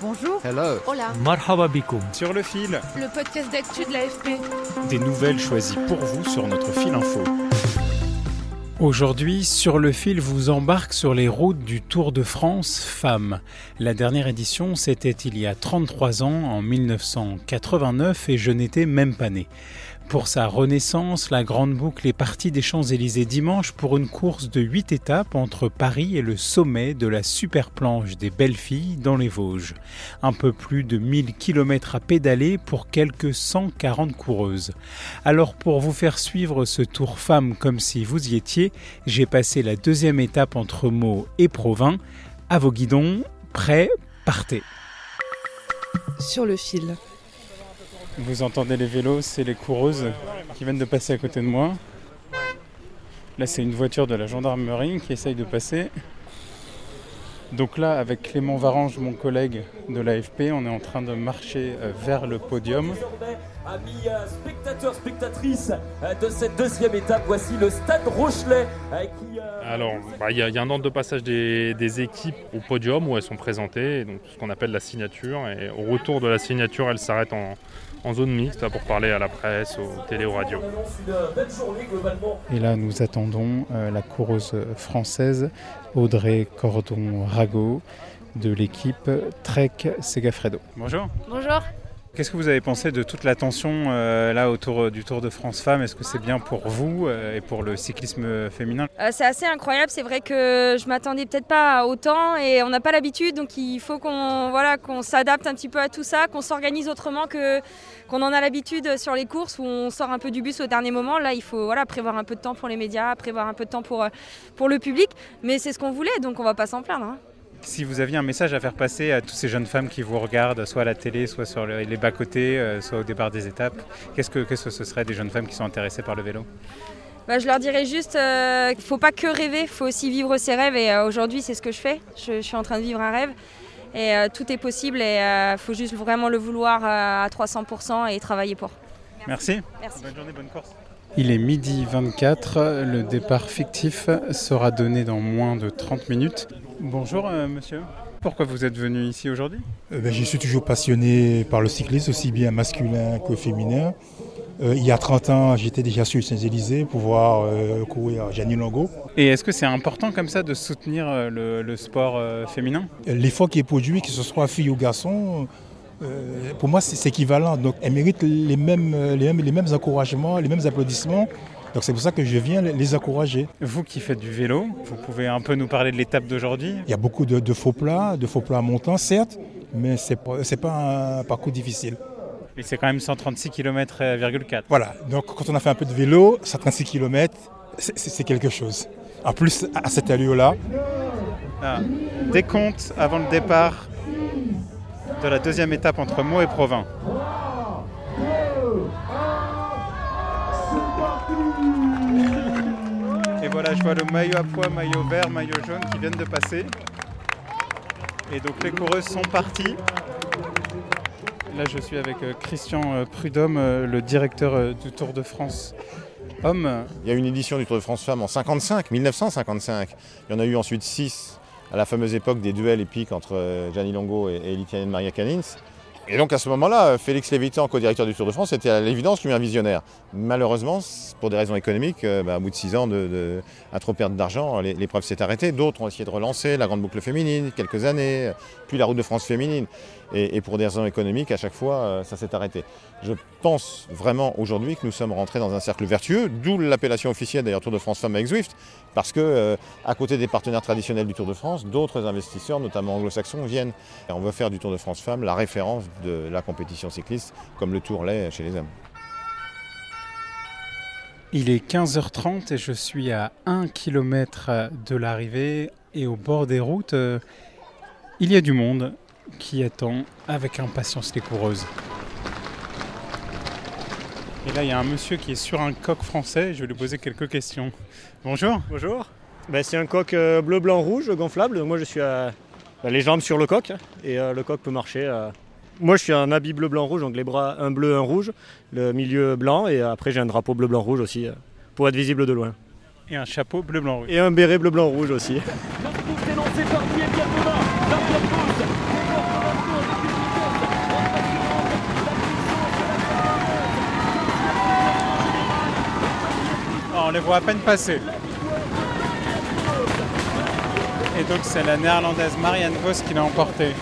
Bonjour. Hello. Hola. Marhaba bikoum. Sur le fil, Le podcast d'actu de l'AFP. des nouvelles choisies pour vous sur notre fil info. Aujourd'hui, sur le fil vous embarque sur les routes du Tour de France Femmes. La dernière édition, c'était il y a 33 ans, en 1989, et je n'étais même pas né. Pour sa renaissance, la Grande Boucle est partie des Champs-Élysées dimanche pour une course de 8 étapes entre Paris et le sommet de la super planche des Belles Filles dans les Vosges. Un peu plus de 1000 km à pédaler pour quelques 140 coureuses. Alors pour vous faire suivre ce Tour Femmes comme si vous y étiez, j'ai passé la deuxième étape entre Meaux et Provins. À vos guidons, prêts, partez. Sur le fil. Vous entendez les vélos, c'est les coureuses qui viennent de passer à côté de moi. Là, c'est une voiture de la gendarmerie qui essaye de passer. Donc là, avec Clément Varange, mon collègue de l'AFP, on est en train de marcher euh, vers le podium. Amis euh, spectateurs, spectatrices euh, de cette deuxième étape, voici le stade Rochelet qui... Alors, bah, il y, a- il y a un ordre de passage des, des équipes au podium où elles sont présentées, donc ce qu'on appelle la signature. Et au retour de la signature, elles s'arrêtent en, en zone mixte là, pour parler à la presse, aux télé, aux radios. Et là, nous attendons euh, la coureuse française Audrey Cordon-Rago de l'équipe Trek Segafredo. Bonjour. Bonjour. Qu'est-ce que vous avez pensé de toute l'attention euh, là autour du Tour de France Femmes? Est-ce que c'est bien pour vous euh, et pour le cyclisme féminin? Euh, c'est assez incroyable, c'est vrai que je m'attendais peut-être pas à autant et on n'a pas l'habitude donc il faut qu'on voilà, qu'on s'adapte un petit peu à tout ça, qu'on s'organise autrement que qu'on en a l'habitude sur les courses où on sort un peu du bus au dernier moment. Là, il faut voilà, prévoir un peu de temps pour les médias, prévoir un peu de temps pour, euh, pour le public, mais c'est ce qu'on voulait donc on va pas s'en plaindre. hein. Si vous aviez un message à faire passer à toutes ces jeunes femmes qui vous regardent, soit à la télé, soit sur le- les bas-côtés, euh, soit au départ des étapes, qu'est-ce que, qu'est-ce que ce serait des jeunes femmes qui sont intéressées par le vélo? Bah, je leur dirais juste qu'il ne faut pas que rêver, il faut aussi vivre ses rêves. Et euh, aujourd'hui, c'est ce que je fais. Je, je suis en train de vivre un rêve. Et euh, tout est possible et il faut juste vraiment le vouloir euh, à 300% et travailler pour. Merci. Merci. Bonne journée, bonne course. Il est midi 24, le départ fictif sera donné dans moins de 30 minutes. Bonjour euh, monsieur, pourquoi vous êtes venu ici aujourd'hui? Euh, ben, je suis toujours passionné par le cyclisme, aussi bien masculin que féminin. Euh, il y a 30 ans, j'étais déjà sur les Champs-Élysées pour voir euh, courir Janine Longo. Et est-ce que c'est important comme ça de soutenir le, le sport féminin? L'effort qui est produit, que ce soit fille ou garçon, euh, pour moi, c'est équivalent. Donc, elle mérite les mêmes, euh, les, mêmes, les mêmes encouragements, les mêmes applaudissements. Donc, c'est pour ça que je viens les- encourager. Vous qui faites du vélo, vous pouvez un peu nous parler de l'étape d'aujourd'hui? Il y a beaucoup de, de faux plats, de faux plats montants, certes, mais ce n'est pas un parcours difficile. Et c'est quand même 136 km,4. Voilà, donc quand on a fait un peu de vélo, 136 km, c'est quelque chose. En plus, à cette allure-là, Ah, décompte avant le départ de la deuxième étape entre Meaux et Provins. Et voilà, je vois le maillot à pois, maillot vert, maillot jaune qui viennent de passer. Et donc les coureuses sont parties. Là, je suis avec euh, Christian euh, Prudhomme, euh, le directeur du Tour de France Homme. Il y a une édition du Tour de France Femmes en 55, 1955. Il y en a eu ensuite six à la fameuse époque des duels épiques entre euh, Gianni Longo et, et Maria Canins. Et donc à ce moment-là, euh, Félix Lévitan, co-directeur du Tour de France, était à l'évidence lui un visionnaire. Malheureusement, pour des raisons économiques, euh, bah, au bout de six ans de, de- à trop perdre d'argent, l'é- l'épreuve s'est arrêtée. D'autres ont essayé de relancer la grande boucle féminine, quelques années, puis la route de France féminine. Et, et pour des raisons économiques, à chaque fois, euh, ça s'est arrêté. Je pense vraiment aujourd'hui que nous sommes rentrés dans un cercle vertueux, d'où l'appellation officielle d'ailleurs Tour de France Femmes avec Zwift, parce que euh, à côté des partenaires traditionnels du Tour de France, d'autres investisseurs, notamment anglo-saxons, viennent. Et on veut faire du Tour de France Femmes la référence de la compétition cycliste, comme le Tour l'est chez les hommes. Il est 15h30 et je suis à 1 km de l'arrivée et au bord des routes, euh, il y a du monde qui attend avec impatience les coureuses. Et là, il y a un monsieur qui est sur un coq français. Je vais lui poser quelques questions. Bonjour. Bonjour. Ben, c'est un coq euh, bleu, blanc, rouge, gonflable. Moi, je suis à ben, les jambes sur le coq et euh, le coq peut marcher. euh. Moi, je suis un habit bleu, blanc, rouge, donc les bras un bleu, un rouge, le milieu blanc et après j'ai un drapeau bleu, blanc, rouge aussi euh, pour être visible de loin. Et un chapeau bleu, blanc, rouge. Et un béret bleu, blanc, rouge aussi. Oh, on les voit à peine passer. Et donc c'est la néerlandaise Marianne Vos qui l'a emporté.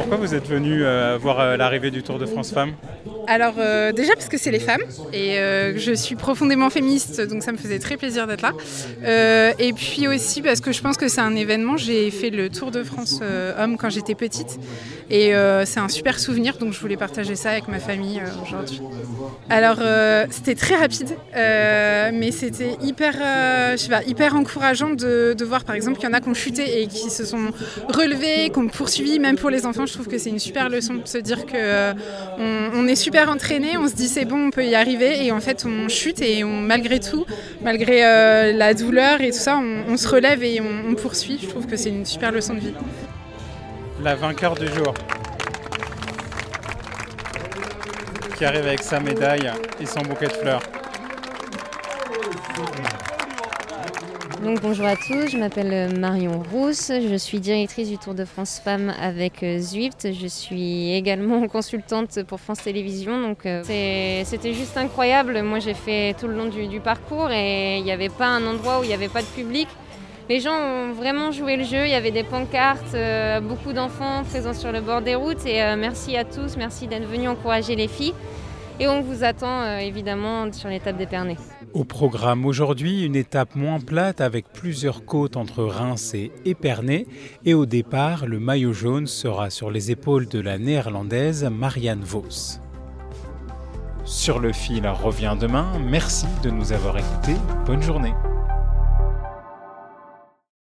Pourquoi vous êtes venu euh, voir euh, l'arrivée du Tour de France Femmes? Alors euh, déjà parce que c'est les femmes et euh, je suis profondément féministe donc ça me faisait très plaisir d'être là. Euh, et puis aussi parce que je pense que c'est un événement, j'ai fait le Tour de France homme quand j'étais petite et c'est un super souvenir donc je voulais partager ça avec ma famille aujourd'hui. Alors c'était très rapide mais c'était hyper, hyper encourageant de, voir par exemple qu'il y en a qui ont chuté et qui se sont relevés, qui ont poursuivi même pour les enfants je trouve que c'est une super leçon de se dire que on, on est super entraîné, on se dit c'est bon, on peut y arriver et en fait on chute et on, malgré tout, malgré euh, la douleur et tout ça, on, on se relève et on, on poursuit. Je trouve que c'est une super leçon de vie. La vainqueur du jour. Qui arrive avec sa médaille et son bouquet de fleurs. Donc bonjour à tous, je m'appelle euh, Marion Rousse, je suis directrice du Tour de France Femmes avec euh, Zwift, je suis également consultante pour France Télévisions, donc euh, c'était juste incroyable. Moi j'ai fait tout le long du, parcours et il n'y avait pas un endroit où il n'y avait pas de public. Les gens ont vraiment joué le jeu, il y avait des pancartes, beaucoup d'enfants présents sur le bord des routes et merci à tous, merci d'être venus encourager les filles. Et on vous attend évidemment sur l'étape d'Épernay. Au programme aujourd'hui, une étape moins plate avec plusieurs côtes entre Reims et Épernay. Et au départ, le maillot jaune sera sur les épaules de la néerlandaise Marianne Vos. Sur le fil revient demain. Merci de nous avoir écoutés. Bonne journée.